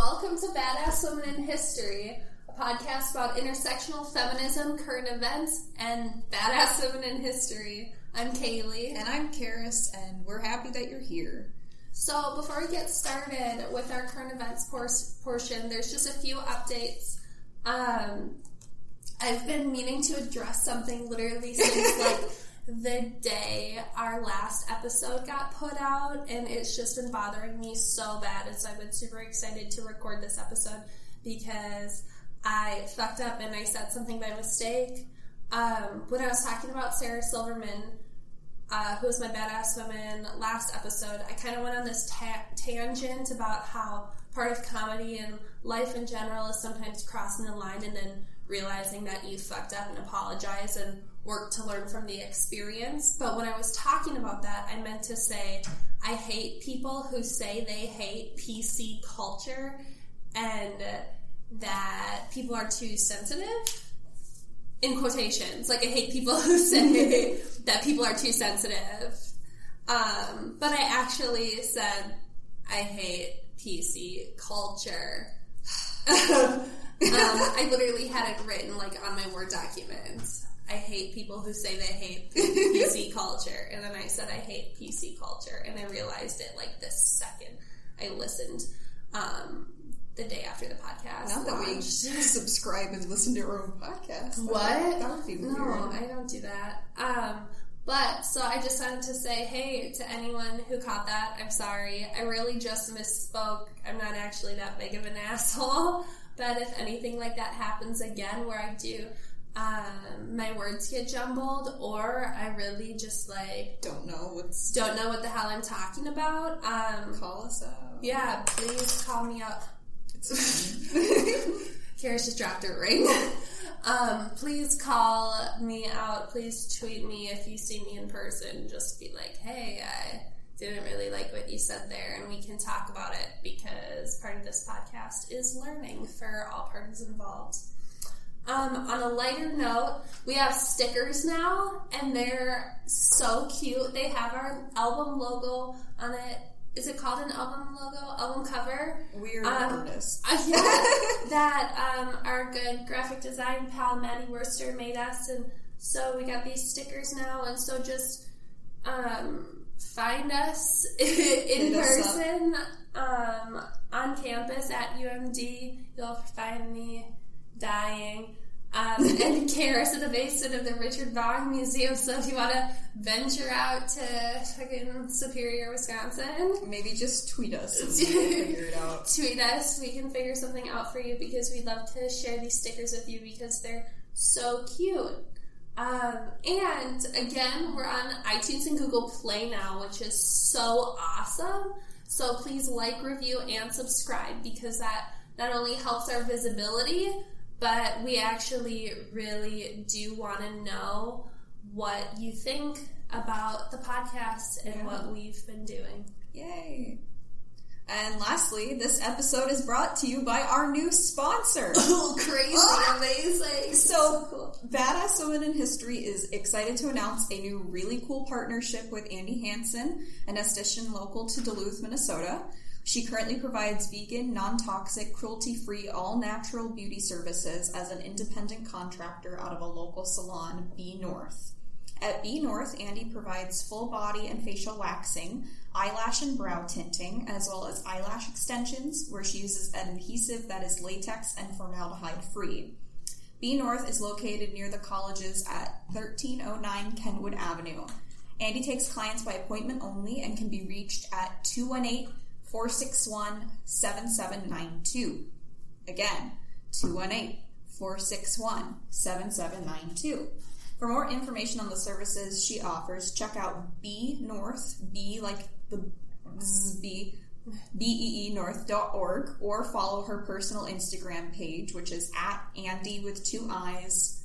Welcome to Badass Women in History, a podcast about intersectional feminism, current events, and badass women in history. I'm Kaylee. And I'm Karis, and we're happy that you're here. So, before we get started with our current events por- portion, there's just a few updates. Um, I've been meaning to address something literally since like the day our last episode got put out, and it's just been bothering me so bad. And so I've been super excited to record this episode because I fucked up and I said something by mistake. Um, when I was talking about Sarah Silverman, uh, who was my badass woman last episode, I kind of went on this ta- tangent about how part of comedy and life in general is sometimes crossing the line and then realizing that you fucked up and apologize and work to learn from the experience. But when I was talking about that, I meant to say I hate people who say they hate PC culture and that people are too sensitive. In quotations, like I hate people who say that people are too sensitive. Um, but I actually said I hate PC culture. um, I literally had it written like on my Word document. I hate people who say they hate PC culture. And then I said I hate PC culture. And I realized it like the second I listened um, the day after the podcast. Not that we subscribe and listen to our own podcast. What? That would be weird. No, I don't do that. Um, but so I just wanted to say, hey, to anyone who caught that, I'm sorry. I really just misspoke. I'm not actually that big of an asshole. But if anything like that happens again, where I do um, my words get jumbled, or I really just like Don't know what's. don't know what the hell I'm talking about. Um, Call us out. yeah, please call me up. It's Karis just dropped her ring. um, please call me out. Please tweet me if you see me in person. Just be like, hey, I didn't really like what you said there, and we can talk about it because part of this podcast is learning for all parties involved. Um, on a lighter note, we have stickers now, and they're so cute. They have our album logo on it. Is it called an album logo? Album cover? weird Um. Uh, yeah, that um, our good graphic design pal Maddie Worcester made us, and so we got these stickers now. And so just um, find us in Hit us person um, on campus at UMD. You'll find me dying. Um, and Karis at the basement of the Richard Bong Museum. So if you want to venture out to fucking Superior, Wisconsin, Maybe just tweet us and we'll figure it out. tweet us. We can figure something out for you because we'd love to share these stickers with you because they're so cute. Um, and again, we're on iTunes and Google Play now, which is so awesome. So please like, review, and subscribe because that not only helps our visibility, but we actually really do want to know what you think about the podcast and Yeah. what we've been doing. Yay. And lastly, this episode is brought to you by our new sponsor. Oh, crazy, Ah! amazing. So- cool. Badass Women in History is excited to announce a new really cool partnership with Andy Hansen, an esthetician local to Duluth, Minnesota. She currently provides vegan, non-toxic, cruelty-free, all-natural beauty services as an independent contractor out of a local salon, B North. At B North, Andy provides full body and facial waxing, eyelash and brow tinting, as well as eyelash extensions, where she uses an adhesive that is latex and formaldehyde free. B North is located near the colleges at 1309 Kenwood Avenue. Andy takes clients by appointment only and can be reached at 218 461 7792. Again, 218 461 7792. For more information on the services she offers, check out B North, B like the B, E beenorth.org, or follow her personal Instagram page, which is at Andy with two eyes.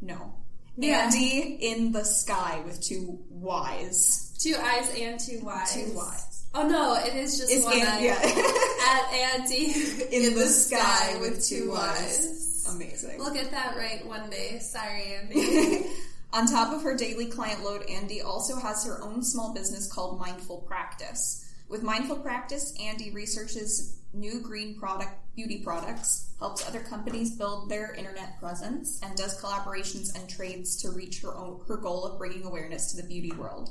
No. Yeah. Andy in the sky with two Y's. Two eyes and two Y's. Two Y's. Oh no, it is just It's one An- eye. yeah. At Andy in, the, sky, with two eyes. Amazing. We'll get that right one day. Sorry, Andy. On top of her daily client load, Andy also has her own small business called Mindful Practice. With mindful practice, Andy researches new green product beauty products, helps other companies build their internet presence, and does collaborations and trades to reach her own, her goal of bringing awareness to the beauty world.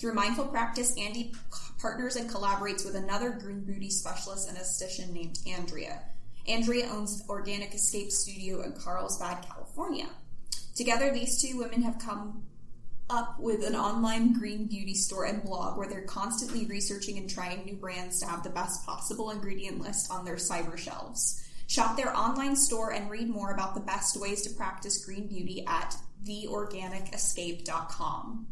Through mindful practice, Andy partners and collaborates with another green beauty specialist and esthetician named Andrea. Andrea owns Organic Escape Studio in Carlsbad, California. Together, these two women have come up with an online green beauty store and blog where they're constantly researching and trying new brands to have the best possible ingredient list on their cyber shelves. Shop their online store and read more about the best ways to practice green beauty at theorganicescape.com.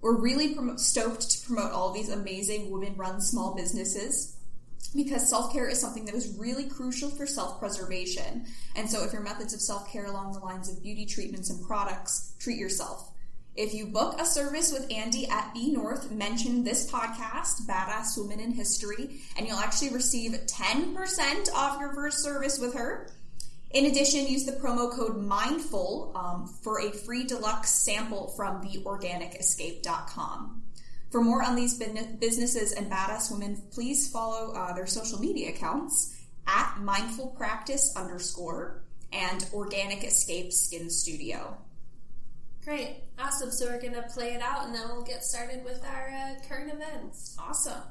We're really prom- stoked to promote all these amazing women run small businesses because self care is something that is really crucial for self preservation. And so, if your methods of self care along the lines of beauty treatments and products, treat yourself. If you book a service with Andy at B North, mention this podcast, Badass Women in History, and you'll actually receive 10% off your first service with her. In addition, use the promo code MINDFUL um, for a free deluxe sample from theorganicescape.com. For more on these businesses and badass women, please follow uh, their social media accounts at mindful practice underscore and organic escape skin studio. Great, awesome. So we're gonna play it out, and then we'll get started with our uh, current events. Awesome.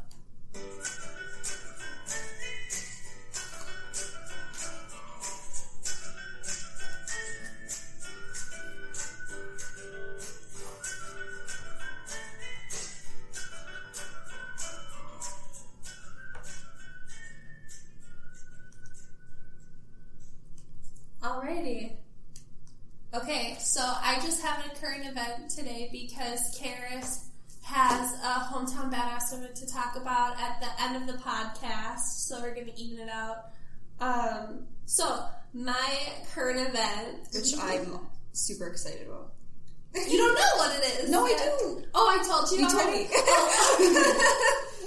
Current event today because Karis has a hometown badass woman to talk about at the end of the podcast, so we're gonna even it out. Um, so my current event, which I'm super excited about. You don't know what it is. no, yet. I do. Oh, I told you. You told me.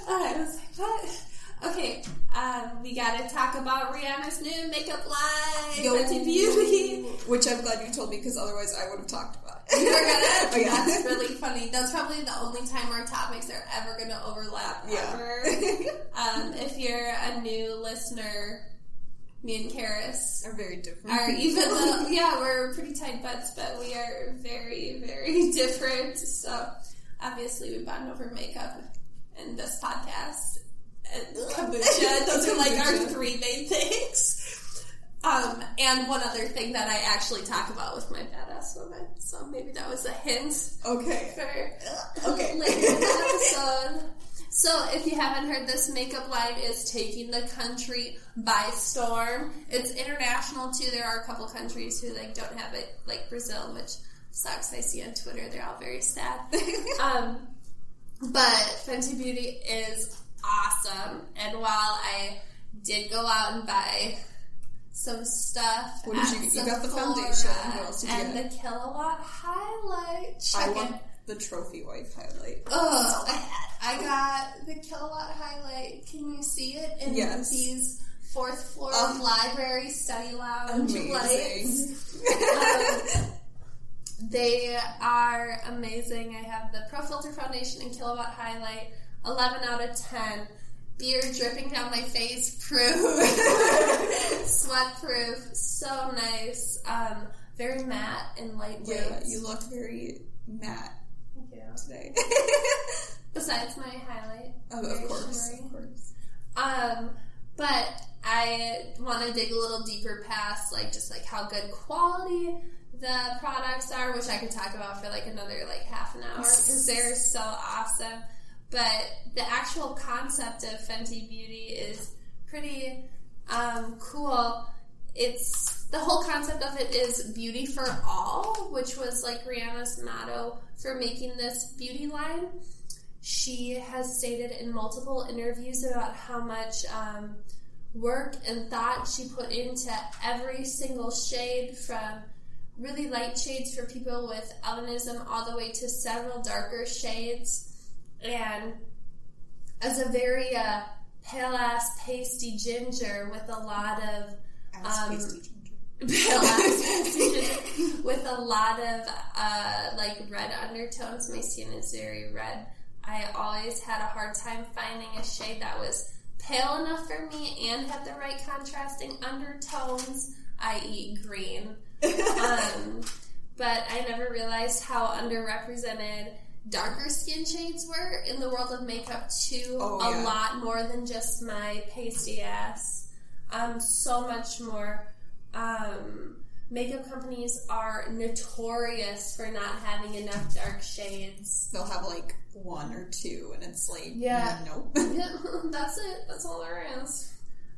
I was like, what? Okay, um, we gotta talk about Rihanna's new makeup line, Yo, Beauty. Which I'm glad you told me because otherwise I would have talked about it. Were gonna? oh, yeah. That's really funny. That's probably the only time our topics are ever gonna overlap yeah. ever. um, if you're a new listener, me and Karis are very different. Are even though, yeah, we're pretty tight butts, but we are very, very different. So obviously we bond over makeup in this podcast and kombucha. Those are like our three main things. Um, and one other thing that I actually talk about with my badass woman. So maybe that was a hint. Okay. For okay. later in the episode. So if you haven't heard, this makeup line is taking the country by storm. It's international too. There are a couple countries who like don't have it, like Brazil, which sucks. I see on Twitter they're all very sad. um, but Fenty Beauty is awesome. And while I did go out and buy some stuff, what did you? You got the foundation. What else did you and get? the kilowatt highlight. Check I want the trophy wife highlight. Oh, I, I got the kilowatt highlight. Can you see it in yes. these? Fourth floor um, library study lounge amazing. lights. um, they are amazing. I have the Pro Filter Foundation and Kilowatt Highlight 11 out of 10. Beard dripping down my face, proof. Sweat proof. So nice. Um, very matte and lightweight. Yeah, you look very matte today. Besides my highlight. Oh, of course. Shimmery. Of course. Um, but I want to dig a little deeper past, like, just like how good quality the products are, which I could talk about for like another like half an hour because they're so awesome. But the actual concept of Fenty Beauty is pretty um, cool. It's the whole concept of it is beauty for all, which was like Rihanna's motto for making this beauty line. She has stated in multiple interviews about how much um, work and thought she put into every single shade from really light shades for people with albinism all the way to several darker shades and as a very uh, pale ass pasty ginger with a lot of um, pale ass pasty ginger with a lot of uh, like red undertones. My skin is very red. I always had a hard time finding a shade that was pale enough for me and had the right contrasting undertones, i.e., green. um, but I never realized how underrepresented darker skin shades were in the world of makeup too. Oh, a yeah. lot more than just my pasty ass. Um, so much more. Um, makeup companies are notorious for not having enough dark shades. They'll have like one or two, and it's like, Yeah. nope. Yeah, that's it. That's all there is.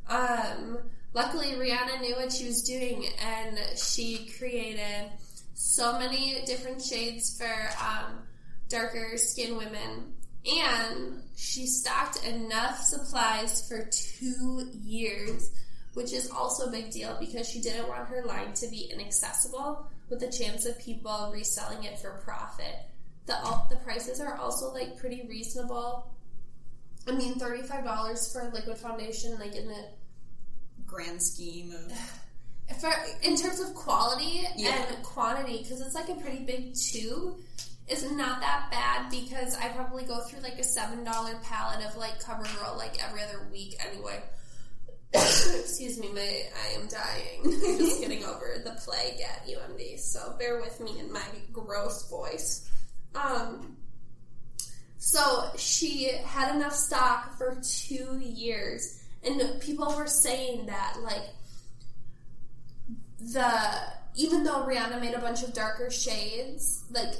Um, luckily, Rihanna knew what she was doing, and she created so many different shades for um, darker skin women. And she stocked enough supplies for two years, which is also a big deal because she didn't want her line to be inaccessible with the chance of people reselling it for profit. The, the prices are also like pretty reasonable. I mean, thirty-five dollars for a liquid foundation, like in the Grand scheme of for in terms of quality Yeah. and quantity, because it's like a pretty big tube, is not that bad. Because I probably go through like a seven dollar palette of like CoverGirl like every other week anyway. Excuse me, my I am dying. I'm just getting over the plague at UMD, so bear with me in my gross voice. Um, so she had enough stock for two years, and people were saying that like the even though Rihanna made a bunch of darker shades, like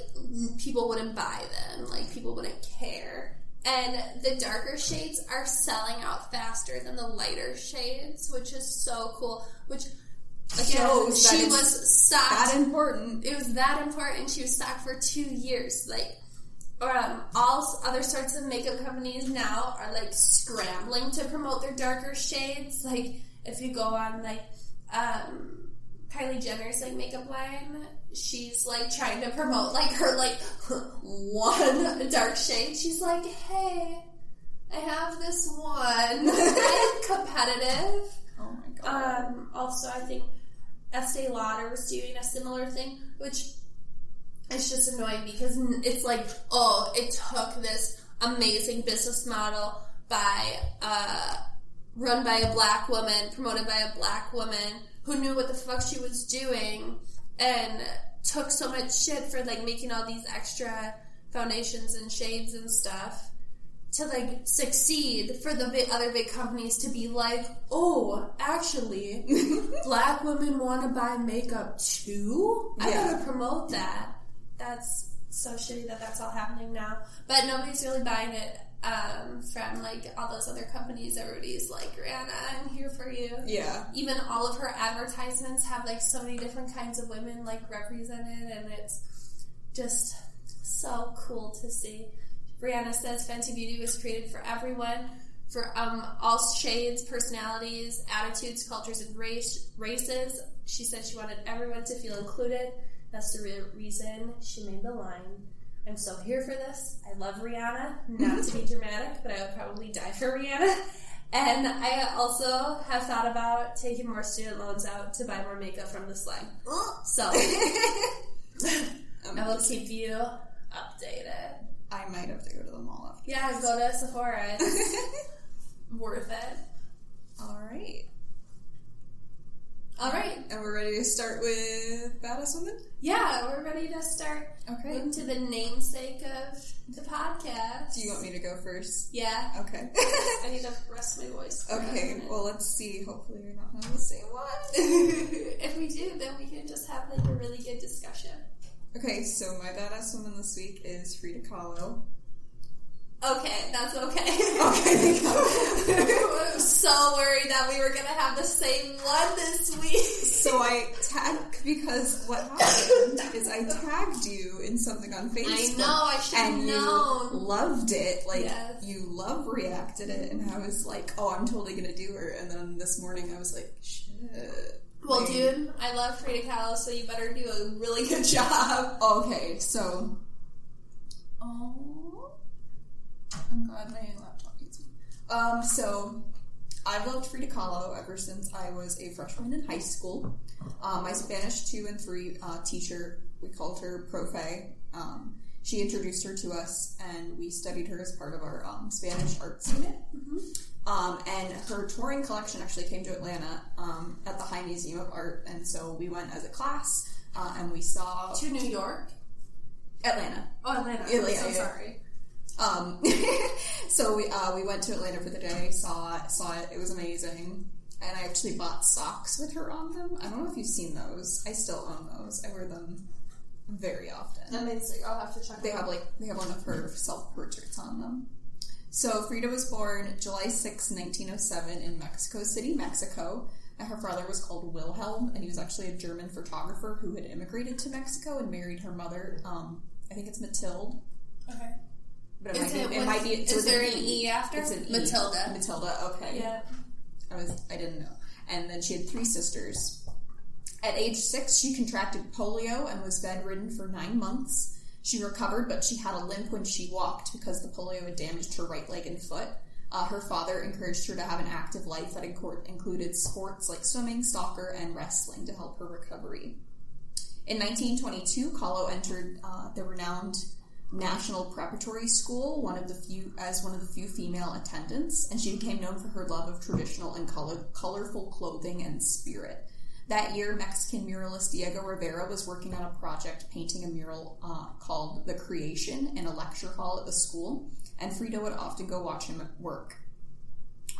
people wouldn't buy them, like people wouldn't care. And the darker shades are selling out faster than the lighter shades, which is so cool. Which again, Shows she was stocked that important. it was that important. She was stocked for two years. Like, um, all other sorts of makeup companies now are like scrambling to promote their darker shades. Like, if you go on like um, Kylie Jenner's like makeup line, she's like trying to promote like her like one dark shade. She's like, hey. I have this one. Competitive. Oh my god. Um, also, I think Estee Lauder was doing a similar thing, which is just annoying because it's like, oh, it took this amazing business model by, uh, run by a black woman, promoted by a black woman who knew what the fuck she was doing and took so much shit for like making all these extra foundations and shades and stuff to like succeed for the big, other big companies to be like, oh, actually, black women want to buy makeup too. I Yeah. gotta promote that. That's so shitty that that's all happening now. But nobody's really buying it um, from like all those other companies. Everybody's like, Rihanna, I'm here for you. yeah. Even all of her advertisements have like so many different kinds of women like represented, and it's just so cool to see. Rihanna says Fenty Beauty was created for everyone, for um, all shades, personalities, attitudes, cultures, and race, races. She said she wanted everyone to feel included. That's the real reason she made the line. I'm still here for this. I love Rihanna. Mm-hmm. Not to be dramatic, but I would probably die for Rihanna. And I also have thought about taking more student loans out to buy more makeup from the line. So I will keep you updated. I might have to go to the mall after. Yeah, go to Sephora. It's worth it. All right. All right. And we're ready to start with Badass Woman? Yeah, we're ready to start Okay. moving to the namesake of the podcast. Do you want me to go first? Yeah. Okay. I need to rest my voice. okay, well, let's see. Hopefully, we're not on the same one. if we do, then we can just have like a really good discussion. okay, so my Badass Woman this week is Frida Kahlo. Okay, that's okay. Okay, I'm so worried that we were gonna have the same one this week. So I tagged because what happened is I tagged you in something on Facebook. I know, I should have and known. you loved it, like Yes. you love reacted it, and I was like, "Oh, I'm totally gonna do her." And then this morning, I was like, "Shit." Well, Like- dude, I love Frida Kahlo, so you better do a really good job. Okay, so. Oh. I'm glad my laptop needs me. Um, so. I've loved Frida Kahlo ever since I was a freshman in high school. Um, my Spanish 2 and 3 uh, teacher, we called her Profe. Um, She introduced her to us, and we studied her as part of our um, Spanish arts unit. Um, and her touring collection actually came to Atlanta um, at the High Museum of Art, and so we went as a class, uh, and we saw To New York. Atlanta. Oh, Atlanta. I'm so sorry. Um, so we uh, we went to Atlanta for the day, saw it, saw it. It was amazing, and I actually bought socks with her on them. I don't know if you've seen those. I still own those. I wear them very often. Amazing. I'll have to check. They them have like they have one of her self portraits on them. So Frida was born July 6, 1907 in Mexico City, Mexico. And her father was called Wilhelm, and he was actually a German photographer who had immigrated to Mexico and married her mother. Um, I think it's Matilde, Okay. But it, Is might, it be, it might be. is so it's there an E after? It's an E. Matilda. Matilda. Okay. Yeah. I was I didn't know. And then she had three sisters. At age six, she contracted polio and was bedridden for nine months. She recovered, but she had a limp when she walked because the polio had damaged her right leg and foot. Uh, her father encouraged her to have an active life that included sports like swimming, soccer, and wrestling to help her recovery. In 1922, Kahlo entered uh, the renowned National Preparatory School, one of the few as one of the few female attendants, and she became known for her love of traditional and color, colorful clothing and spirit. That year, Mexican muralist Diego Rivera was working on a project painting a mural uh, called The Creation in a lecture hall at the school, and Frida would often go watch him work.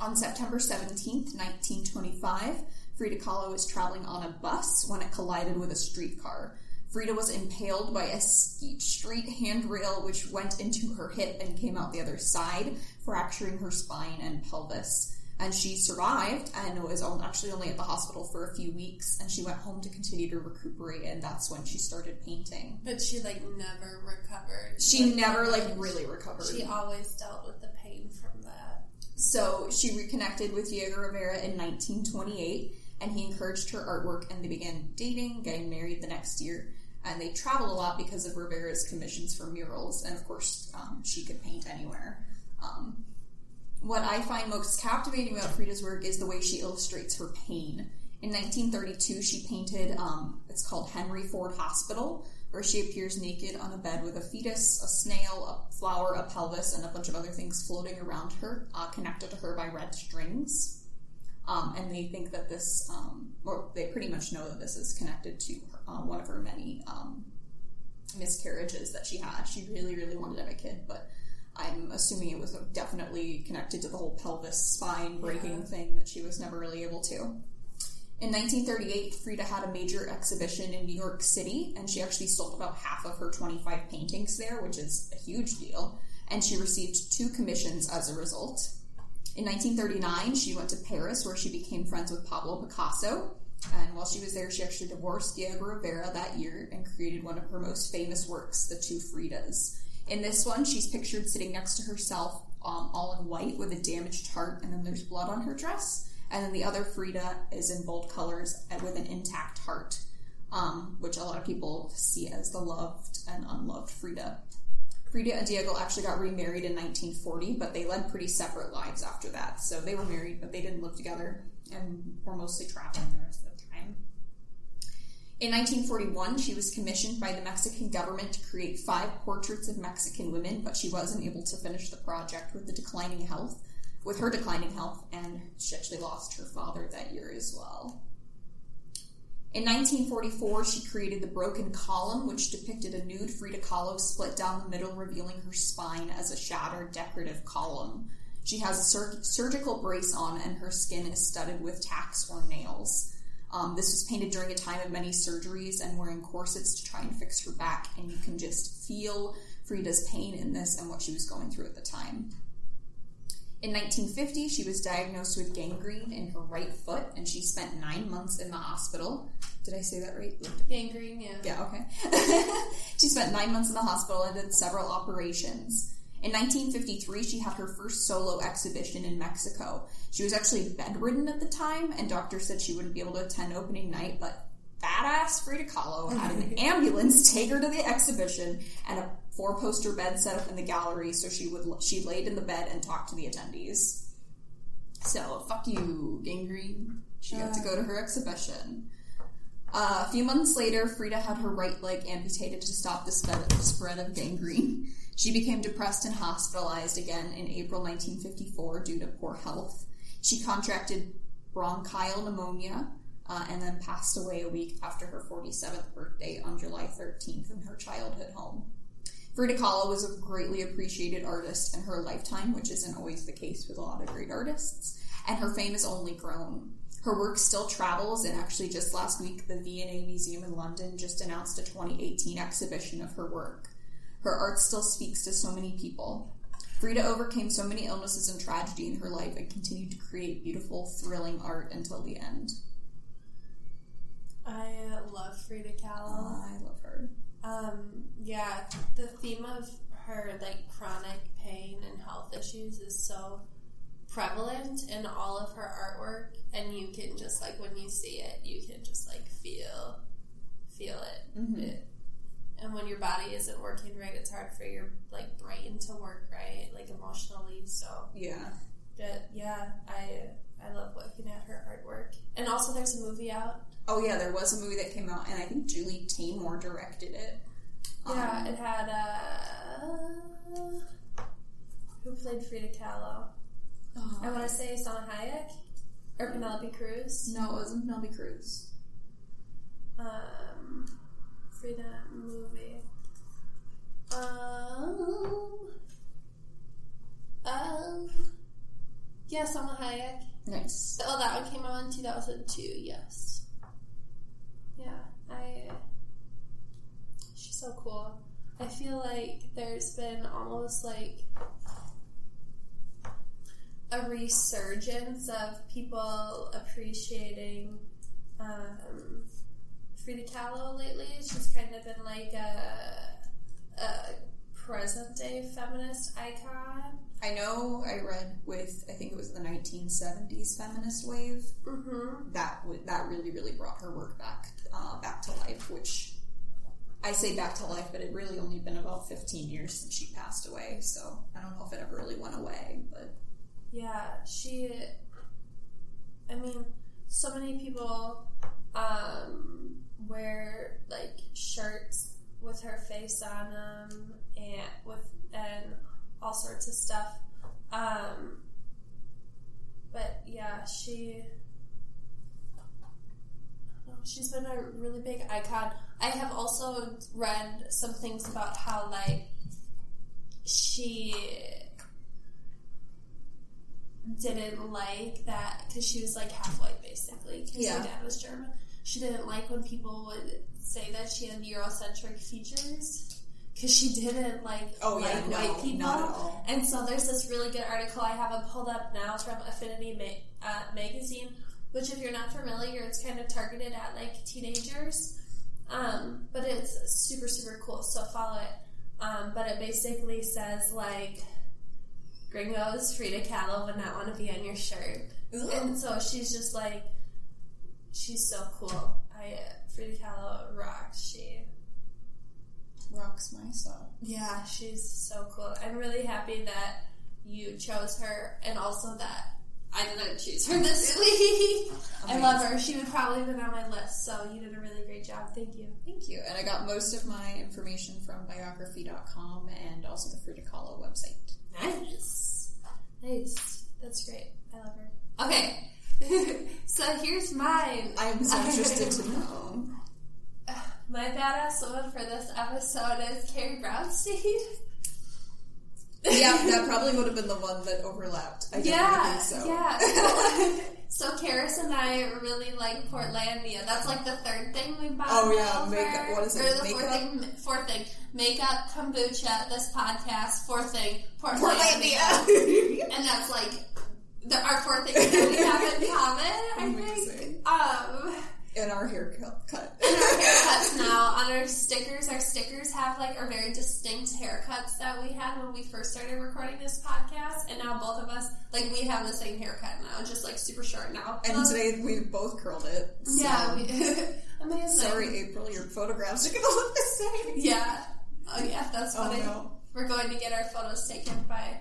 On September 17, 1925, Frida Kahlo was traveling on a bus when it collided with a streetcar. Frida was impaled by a st- street handrail which went into her hip and came out the other side, fracturing her spine and pelvis. And she survived and was actually only at the hospital for a few weeks. And she went home to continue to recuperate, and that's when she started painting. But she like never recovered. She Like, never like really recovered. She always dealt with the pain from that. So she reconnected with Diego Rivera in 1928, and he encouraged her artwork, and they began dating, getting married the next year. And they traveled a lot because of Rivera's commissions for murals, and of course, um, she could paint anywhere. Um, what I find most captivating about Frida's work is the way she illustrates her pain. In 1932, she painted, um, it's called Henry Ford Hospital, where she appears naked on a bed with a fetus, a snail, a flower, a pelvis, and a bunch of other things floating around her, uh, connected to her by red strings. Um, and they think that this, um, or they pretty much know that this is connected to uh, one of her many um, miscarriages that she had. She really, really wanted to have a kid, but I'm assuming it was definitely connected to the whole pelvis spine breaking Yeah. thing that she was never really able to. In 1938, Frida had a major exhibition in New York City, and she actually sold about half of her 25 paintings there, which is a huge deal. And she received two commissions as a result. In 1939, she went to Paris, where she became friends with Pablo Picasso. And while she was there, she actually divorced Diego Rivera that year and created one of her most famous works, The Two Fridas. In this one, she's pictured sitting next to herself, um, all in white with a damaged heart, and then there's blood on her dress. And then the other Frida is in bold colors with an intact heart, um, which a lot of people see as the loved and unloved Frida. Frida and Diego actually got remarried in 1940, but they led pretty separate lives after that. So they were married, but they didn't live together and were mostly traveling the rest. In 1941, she was commissioned by the Mexican government to create five portraits of Mexican women, but she wasn't able to finish the project with the declining health, with her declining health, and she actually lost her father that year as well. In 1944, she created the Broken Column, which depicted a nude Frida Kahlo split down the middle, revealing her spine as a shattered decorative column. She has a sur- surgical brace on, and her skin is studded with tacks or nails. Um, this was painted during a time of many surgeries and wearing corsets to try and fix her back, and you can just feel Frida's pain in this and what she was going through at the time. In 1950, she was diagnosed with gangrene in her right foot, and she spent nine months in the hospital. Did I say that right? Gangrene, yeah. Yeah, okay. she spent nine months in the hospital and did several operations. In 1953, she had her first solo exhibition in Mexico. She was actually bedridden at the time, and doctors said she wouldn't be able to attend opening night, but badass Frida Kahlo had an ambulance take her to the exhibition and a four poster bed set up in the gallery so she would she laid in the bed and talked to the attendees. So fuck you, gangrene. She got to go to her exhibition. Uh, a few months later, Frida had her right leg amputated to stop the spread, spread of gangrene. She became depressed and hospitalized again in April 1954 due to poor health. She contracted bronchial pneumonia uh, and then passed away a week after her 47th birthday on July 13th in her childhood home. Frida Kahlo was a greatly appreciated artist in her lifetime, which isn't always the case with a lot of great artists, and her fame has only grown. Her work still travels, and actually, just last week, the V&A Museum in London just announced a 2018 exhibition of her work. Her art still speaks to so many people. Frida overcame so many illnesses and tragedy in her life and continued to create beautiful, thrilling art until the end. I love Frida Kahlo. I love her. Um, yeah, the theme of her like chronic pain and health issues is so prevalent in all of her artwork, and you can just like when you see it, you can just like feel feel it. Mhm. it and when your body isn't working right, it's hard for your like brain to work right, like emotionally. So, Yeah. but yeah, I I love looking at her artwork. And also, there's a movie out. Oh yeah, there was a movie that came out, and I think Julie Taymor directed it. Yeah, Um, it had uh, who played Frida Kahlo. oh, I want to say Salma Hayek or Penelope Cruz. no, it wasn't Penelope Cruz. Um, Frida movie. Um, um, yeah, Salma Hayek. Nice. Oh, that one came out in 2002, yes. Yeah, I. She's so cool. I feel like there's been almost like a resurgence of people appreciating um, Frida Kahlo lately. She's kind of been like a, a present day feminist icon. I know I read with I think it was the 1970s feminist wave Mm-hmm. that w- that really really brought her work back uh, back to life, which I say back to life, but it really only been about 15 years since she passed away, so I don't know if it ever really went away, but Yeah, she. I mean, so many people um, wear like shirts with her face on them, and with and all sorts of stuff. Um, but yeah, she. I don't know, She's been a really big icon. I have also read some things about how like she didn't like that because she was like half white basically because Yeah. her dad was German. She didn't like when people would say that she had Eurocentric features because she didn't like oh yeah, like no, white people. at all. And so there's this really good article I have it pulled up now from Affinity Ma- uh, magazine, which if you're not familiar, it's kind of targeted at like teenagers. Um, but it's super super cool. So follow it. Um, but it basically says like Gringos Frida Kahlo would not want to be on your shirt, Ugh. and so she's just like she's so cool. I uh, Frida Kahlo rocks. She Rocks my soul. yeah, she's so cool. I'm really happy that you chose her and also that I didn't choose her this week. I love her. She would probably have been on my list, so you did a really great job. Thank you. Thank you. And I got most of my information from biography.com and also the Frida Kahlo website. Nice. Nice. That's great. I love her. Okay. so here's mine. I'm so interested to know. My badass woman for this episode is Carrie Brownstein. yeah, that probably would have been the one that overlapped. I Yeah, think so. yeah. so Karis and I really like Portlandia. That's like the third thing we bought. Oh, yeah, over. makeup- what is it, Or the fourth thing. Fourth thing, makeup, kombucha. This podcast. Fourth thing, Portlandia. Portlandia. and that's like the, our four things that we have in common. I think. Um, and our haircut. Cut. and our haircuts now on our stickers. Our stickers have like our very distinct haircuts that we had when we first started recording this podcast, and now both of us like we have the same haircut now, just like super short now. And Um, today we both curled it. So. yeah, we, amazing. Sorry, April, your photographs are gonna look the same. Yeah. Oh yeah, that's Oh funny. no. We're going to get our photos taken by.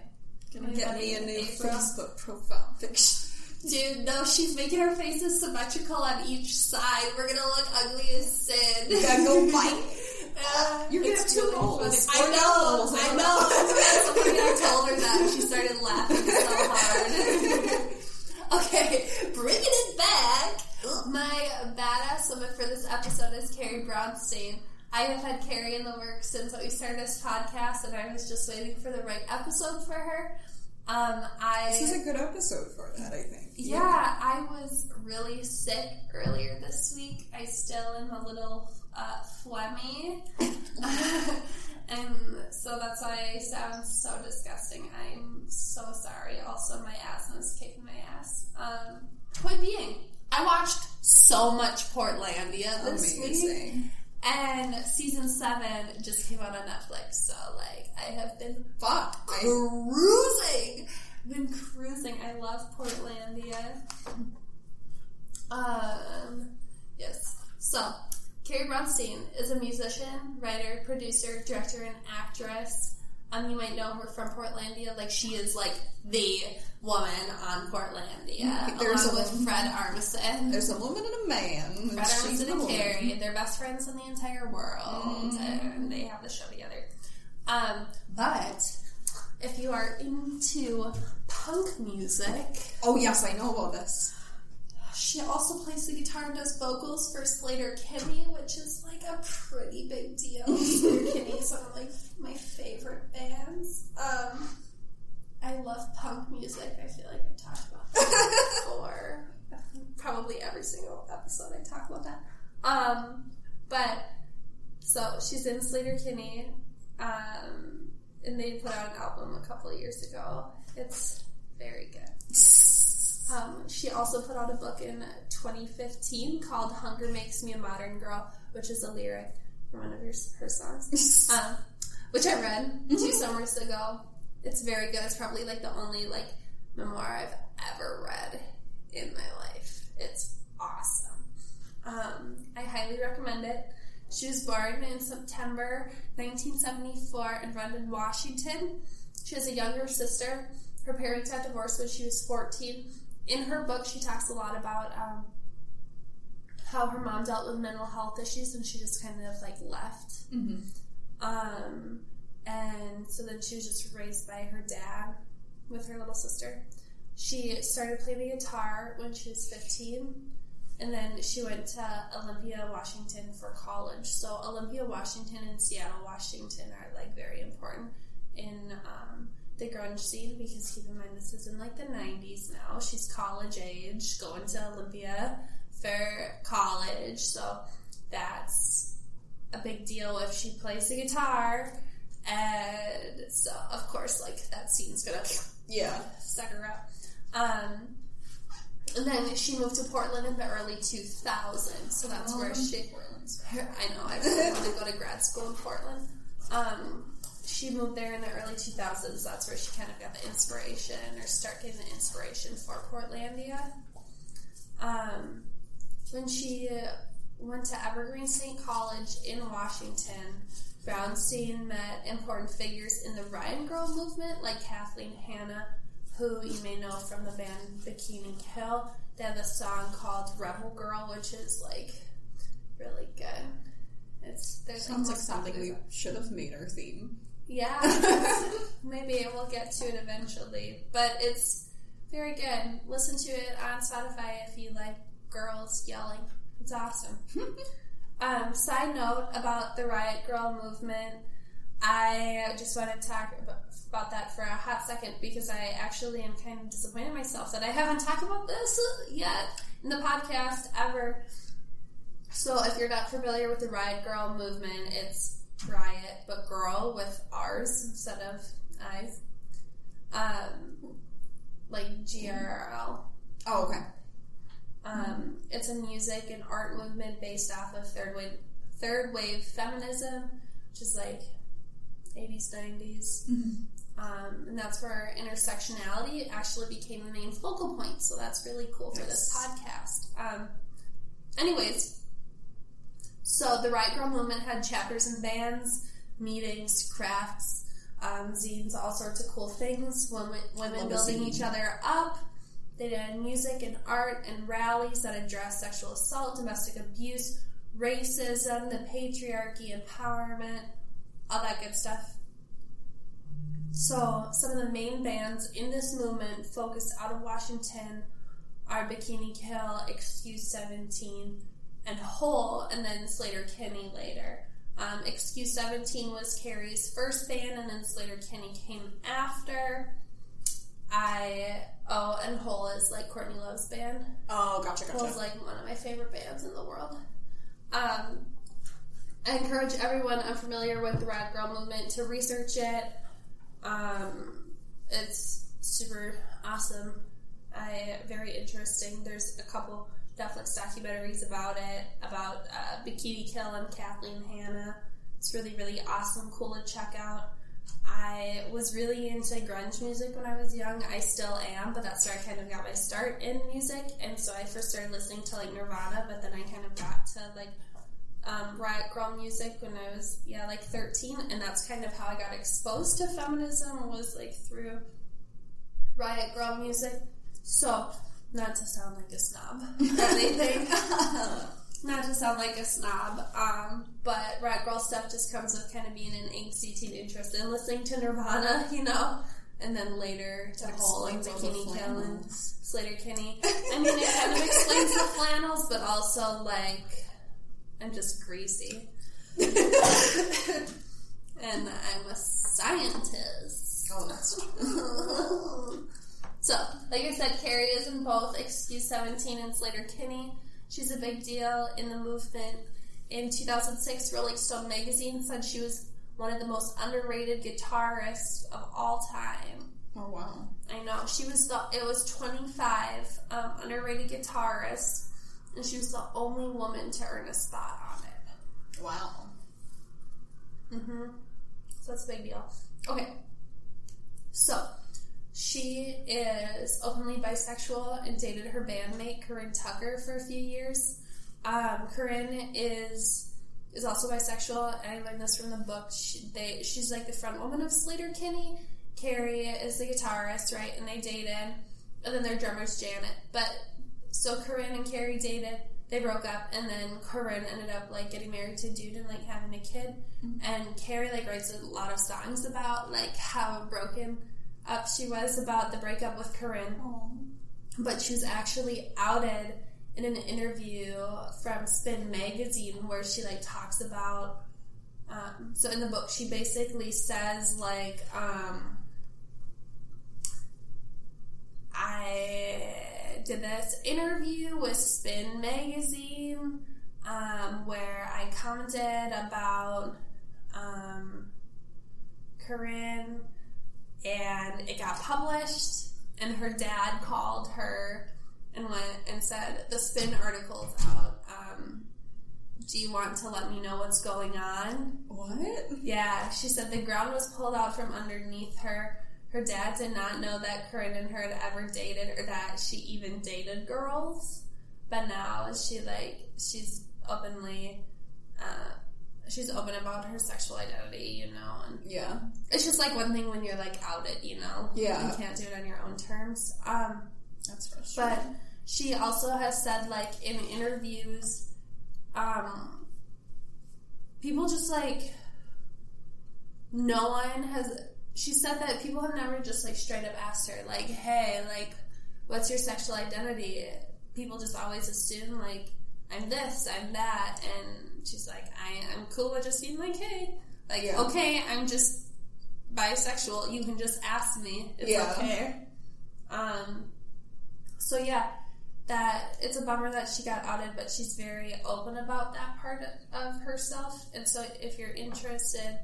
Gonna get me a new. Facebook profile picture. Dude, no, she's making our faces symmetrical on each side. We're gonna look ugly as sin. You gotta go fight. Uh, You're gonna it's have two roles. I know, I know. Somebody I told her that and she started laughing so hard. okay, bringing it back. My badass woman for this episode is Carrie Brownstein. I have had Carrie in the works since we started this podcast, and I was just waiting for the right episode for her. Um, I This is a good episode for that, I think. yeah, I was really sick earlier this week. I still am a little uh, phlegmy. and so that's why I sound so disgusting. I'm so sorry. Also, my asthma is kicking my ass. Um, point being, I watched so much Portlandia this week. And season seven just came out on Netflix, so like I have been Fuck. Cruising. Been cruising. I love Portlandia. Um, yes. So, Carrie Brownstein is a musician, writer, producer, director, and actress. Um, you might know her from Portlandia. Like she is like the woman on Portlandia, There's along a with woman- Fred Armisen. there's a woman and a man. Fred Armisen and. Carrie, they're best friends in the entire world, and they have the show together. Um, but if you are into punk music, Oh yes, I know about this. She also plays the guitar and does vocals for Slater Kinney, which is like a pretty big deal. Sleater-Kinney is one of like my favorite bands. Um, I love punk music. I feel like I've talked about that before. Probably every single episode I talk about that. Um, but so she's in Sleater-Kinney, um, and they put out an album a couple of years ago. It's very good. Um, she also put out a book in 2015 called "Hunger Makes Me a Modern Girl," which is a lyric from one of her, her songs, um, which I read two summers ago. It's very good. It's probably like the only like memoir I've ever read in my life. It's awesome. Um, I highly recommend it. She was born in September 1974 in Redmond, Washington. She has a younger sister. Her parents got divorced when she was 14. In her book, she talks a lot about um, how her mom dealt with mental health issues and she just kind of like left. Mhm. Um, and so then she was just raised by her dad with her little sister. She started playing the guitar when she was 15, and then she went to Olympia, Washington for college. So Olympia, Washington, and Seattle, Washington are like very important in um, the grunge scene because keep in mind this is in like the 90s now. She's college age, going to Olympia for college, so that's a big deal if she plays the guitar. And so, of course, like that scene's gonna Yeah. suck her up. Um, and then she moved to Portland in the early 2000s, so that's where she. Her, I know I really want to go to grad school in Portland. Um, she moved there in the early 2000s. That's where she kind of got the inspiration, or start getting the inspiration for Portlandia. Um, when she went to Evergreen State College in Washington, Brownstein met important figures in the Riot Girl movement, like Kathleen Hanna, who you may know from the band Bikini Kill. They have a song called Rebel Girl, which is like really good. It's there's Sounds like something we should have made our theme. Yeah, maybe we'll get to it eventually. But it's very good. Listen to it on Spotify if you like girls yelling. It's awesome. um, side note about the Riot Girl movement. I just want to talk about, that for a hot second because I actually am kind of disappointed in myself that I haven't talked about this yet in the podcast ever. So, if you're not familiar with the Riot Girl movement, it's Riot, but girl with R's instead of I's. Um, like G R R L. Oh, okay. Um, it's a music and art movement based off of third wave, third wave feminism, which is like 80s, 90s. Um, and that's where intersectionality actually became the main focal point. So that's really cool for this podcast. Um, anyways, so the Riot Girl movement had chapters and bands, meetings, crafts, um, zines, all sorts of cool things. Women, women building each other up. They did music and art and rallies that addressed sexual assault, domestic abuse, racism, the patriarchy, empowerment, all that good stuff. So, some of the main bands in this movement focused out of Washington are Bikini Kill, Excuse 17, and Hole, and then Slater Kinney later. Um, Excuse 17 was Carrie's first band, and then Slater Kinney came after. I oh, and Hole is like Courtney Love's band. Oh, gotcha, gotcha. Hole's like one of my favorite bands in the world. Um, I encourage everyone unfamiliar with the Riot Girl movement to research it. Um, it's super awesome. I very interesting. There's a couple Netflix documentaries about it, about uh, Bikini Kill and Kathleen Hanna. It's really, really awesome, cool to check out. I was really into grunge music when I was young. I still am, but that's where I kind of got my start in music. And so I first started listening to like Nirvana, but then I kind of got to like um, Riot Girl music when I was yeah like 13, and that's kind of how I got exposed to feminism was like through Riot Girl music. So not to sound like a snob or anything. not to sound like a snob, um, but Riot Girl stuff just comes with kind of being an angsty teen interest in listening to Nirvana, you know, and then later to Hole and Explains all the Bikini Kill and. Sleater-Kinney. I mean, it kind of explains the flannels, but also like I'm just greasy, and I'm a scientist. oh, that's true. So, like I said, Carrie is in both Excuse 17 and Slater Kinney. She's a big deal in the movement. In 2006, Rolling Stone magazine said she was one of the most underrated guitarists of all time. Oh, wow. I know she was the. It was 25 um, underrated guitarists, and she was the only woman to earn a spot on it. Wow. Mm-hmm. So that's a big deal. Okay. So she is openly bisexual and dated her bandmate Corin Tucker for a few years. Um, Corin is is also bisexual, and I learned this from the book. She, they, she's like the front woman of Sleater-Kinney. Carrie is the guitarist, right? And they dated, and then their drummer's Janet. But so Corin and Carrie dated. They broke up, and then Corin ended up like getting married to a dude and like having a kid. And Carrie like writes a lot of songs about like how broken up she was about the breakup with Corin Oh. but she was actually outed in an interview from Spin Magazine where she like talks about. Um, so in the book, she basically says like, um, I did this interview with Spin Magazine um, where I commented about um, Corinne and it got published and her dad called her and went and said the spin article's out. Um, do you want to let me know what's going on? What? yeah she said the ground was pulled out from underneath her. Her dad did not know that corin and her had ever dated or that she even dated girls but now she like she's openly uh, she's open about her sexual identity you know and Yeah. it's just like one thing when you're like outed, you know. Yeah. You can't do it on your own terms. Um, That's frustrating. but she also has said like in interviews, um, people just like no one has. She said that people have never just like straight up asked her like, "Hey, like, what's your sexual identity?" People just always assume like, "I'm this, I'm that," and she's like, "I am cool with just being like, hey, like, Yeah. okay, I'm just bisexual. You can just ask me. It's Yeah. okay." Um, so yeah, that it's a bummer that she got outed, but she's very open about that part of herself. And so, if you're interested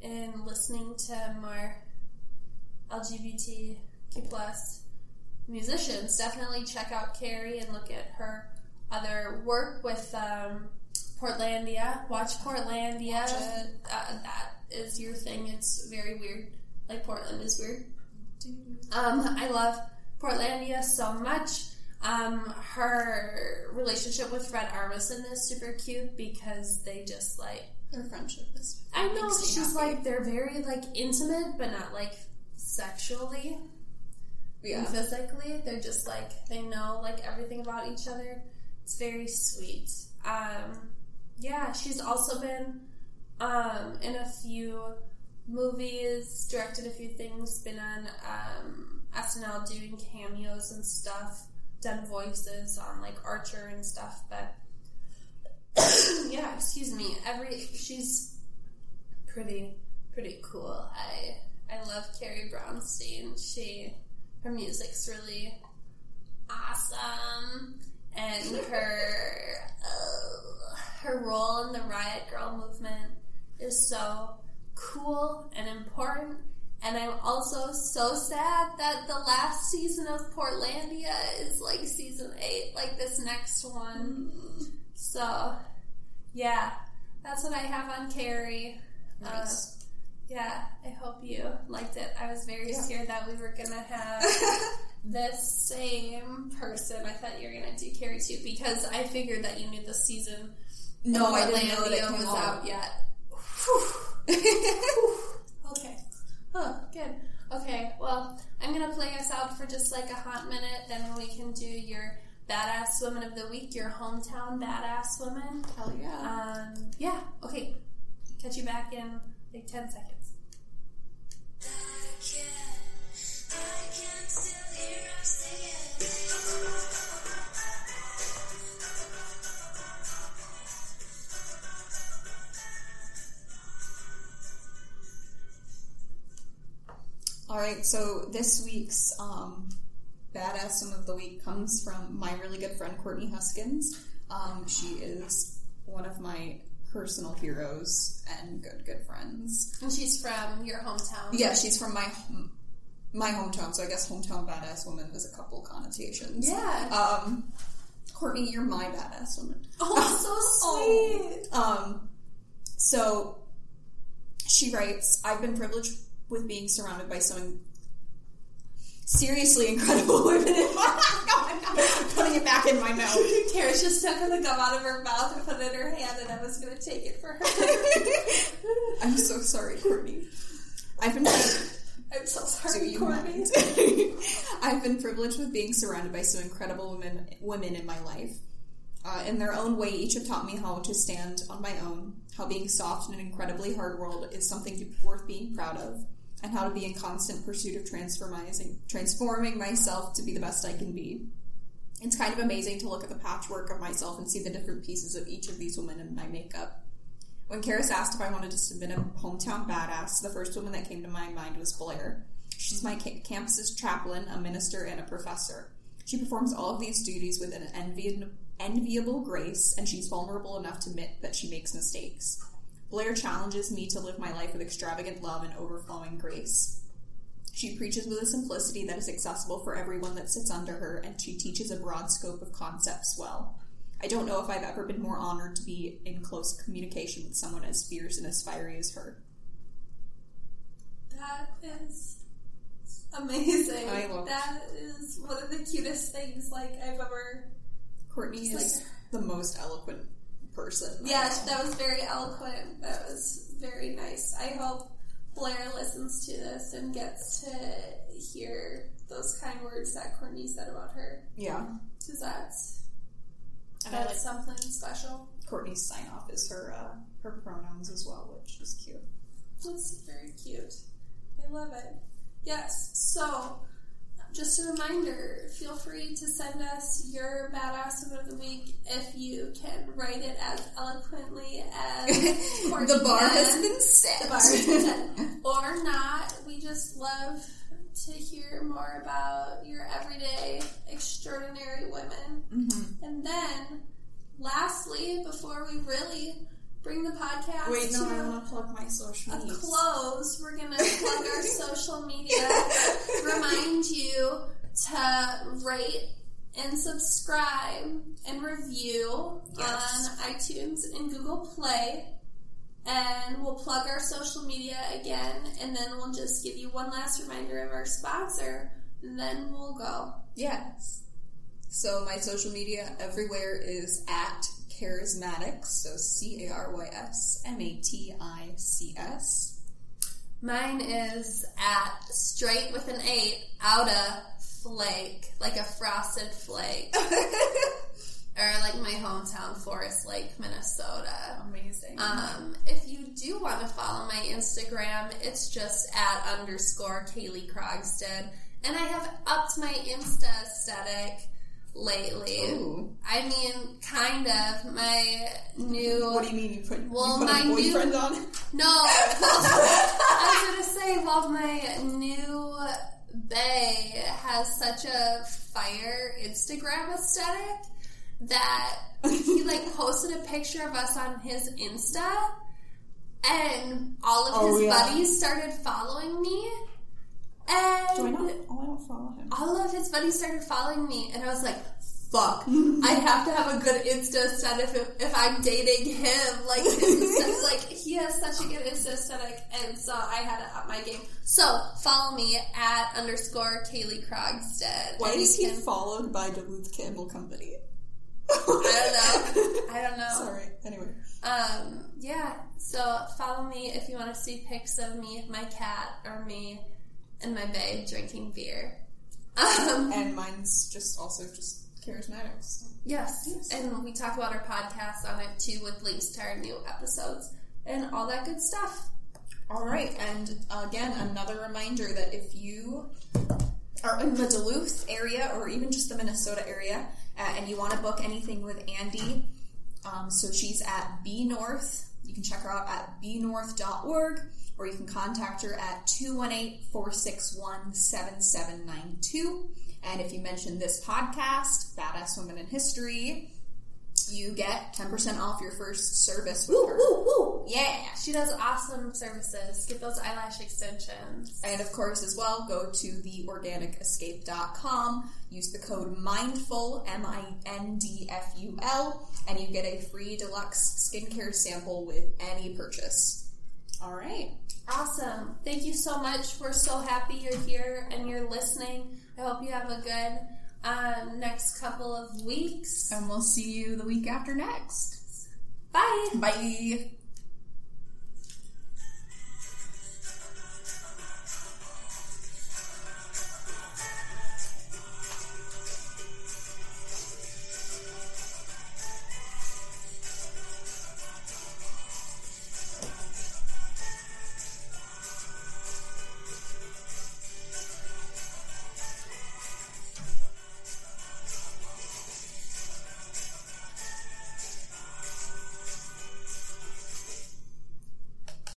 in listening to more LGBTQ plus musicians, definitely check out Carrie and look at her other work with um, Portlandia. Watch Portlandia. Watch. Uh, that is your thing. It's very weird. Like Portland is weird. Um, I love Portlandia so much. Um, her relationship with Fred Armisen is super cute because they just like Their friendship is. I know she's happy. like they're very like intimate but not like sexually. Yeah. And physically, they're just like they know like everything about each other. It's very sweet. Um, yeah, she's also been um, in a few movies, directed a few things, been on um, SNL doing cameos and stuff, done voices on like Archer and stuff. But yeah, excuse me. Every she's pretty pretty cool. I I love Carrie Brownstein. She her music's really awesome, and her uh, her role in the Riot Girl movement is so cool and important. And I'm also so sad that the last season of Portlandia is like season eight, like this next one. So, yeah, that's what I have on Carrie. Nice. Uh, yeah, I hope you liked it. I was very Yeah. scared that we were gonna have this same person. I thought you were gonna do Carrie too because I figured that you knew the season. no, I didn't know that it came was out. out yet. Okay. Oh, good. Okay, well, I'm gonna play us out for just like a hot minute, then we can do your badass woman of the week, your hometown badass woman. Hell yeah. Um, yeah, okay. Catch you back in like 10 seconds. All right, so this week's um, badass of the week comes from my really good friend Courtney Huskins. Um, she is one of my personal heroes and good good friends. And she's from your hometown. Yeah, she's from my my hometown, so I guess hometown badass woman has a couple connotations. Yeah. Um, Courtney, you're my badass woman. Oh, so sweet. Um, so she writes, I've been privileged with being surrounded by some seriously incredible women in my I'm putting it back in my mouth. Kara's just took the gum out of her mouth and put it in her hand, and I was gonna take it for her. I'm so sorry, Courtney. I've been I'm so sorry, Courtney. I've been privileged with being surrounded by some incredible women women in my life. Uh, in their own way, each have taught me how to stand on my own, how being soft in an incredibly hard world is something worth being proud of, and how to be in constant pursuit of transforming, transforming myself to be the best I can be. It's kind of amazing to look at the patchwork of myself and see the different pieces of each of these women in my makeup. When Karis asked if I wanted to submit a hometown badass, the first woman that came to my mind was Blair. She's my ca- campus's chaplain, a minister, and a professor. She performs all of these duties with an envi- enviable grace, and she's vulnerable enough to admit that she makes mistakes. Blair challenges me to live my life with extravagant love and overflowing grace. She preaches with a simplicity that is accessible for everyone that sits under her, and she teaches a broad scope of concepts well. I don't know if I've ever been more honored to be in close communication with someone as fierce and as fiery as her. That is amazing. I love- that is one of the cutest things like I've ever. Courtney is the most eloquent person. I Yeah, know. that was very eloquent. That was very nice. I hope Blair listens to this and gets to hear those kind words that Courtney said about her yeah. because that's And that's like something special. Courtney's sign off is her uh, her pronouns as well, which is cute. That's very cute. I love it. Yes. So, just a reminder: feel free to send us your badass of the week if you can write it as eloquently as the bar can. has been set. The bar has been set. or not. We just love to hear more about your everyday extraordinary women. Mhm. And then, lastly, before we really bring the podcast Wait, no, to I want to plug my social media. close, we're gonna plug our social media. Remind you to rate and subscribe and review Yes. on iTunes and Google Play. And we'll plug our social media again, and then we'll just give you one last reminder of our sponsor, and then we'll go. Yes. So my social media everywhere is at carysmatics. So C A R Y S M A T I C S. Mine is at straight with an eight, outa flake, like a frosted flake. or like my hometown, Forest Lake, Minnesota. Amazing. Um, if you do want to follow my Instagram, it's just at underscore Kaylee Krogston. And I have upped my Insta aesthetic lately. Ooh. I mean, kind of. My new. What do you mean you put, Well, you put my a new- boyfriend on? No, I was gonna say, well, my new Bay has such a fire Instagram aesthetic that he like posted a picture of us on his Insta, and all of Oh, his yeah. buddies started following me, and Do I not? Oh, I don't follow him. all of his buddies started following me, and I was like, fuck, I have to have a good Insta aesthetic if, if I'm dating him. Like, his like, he has such a good Insta aesthetic, and so I had to up my game. So, follow me at underscore Kaylee Krogsted. Why is he can- followed by Duluth Candle Company? I don't know. I don't know. Sorry. Anyway. Um, yeah, so follow me if you want to see pics of me, my cat, or me and my babe drinking beer. Um, And mine's just also just carysmatics. Yes. And we talk about our podcast on it too with links to our new episodes and all that good stuff. All right, and again, another reminder that if you are in the Duluth area or even just the Minnesota area uh, and you want to book anything with Andy, um, so she's at B North. You can check her out at bnorth.org or you can contact her at 218 461 7792. And if you mention this podcast, Badass Women in History, you get 10% off your first service with Woo, her. woo, woo. Yeah! She does awesome services. Get those eyelash extensions. And of course, as well, go to theorganicescape.com, use the code MINDFUL, M I N D F U L, and you get a free deluxe skincare sample with any purchase. All right. Awesome. Thank you so much. We're so happy you're here and you're listening. I hope you have a good um, next couple of weeks. And we'll see you the week after next. Bye. Bye.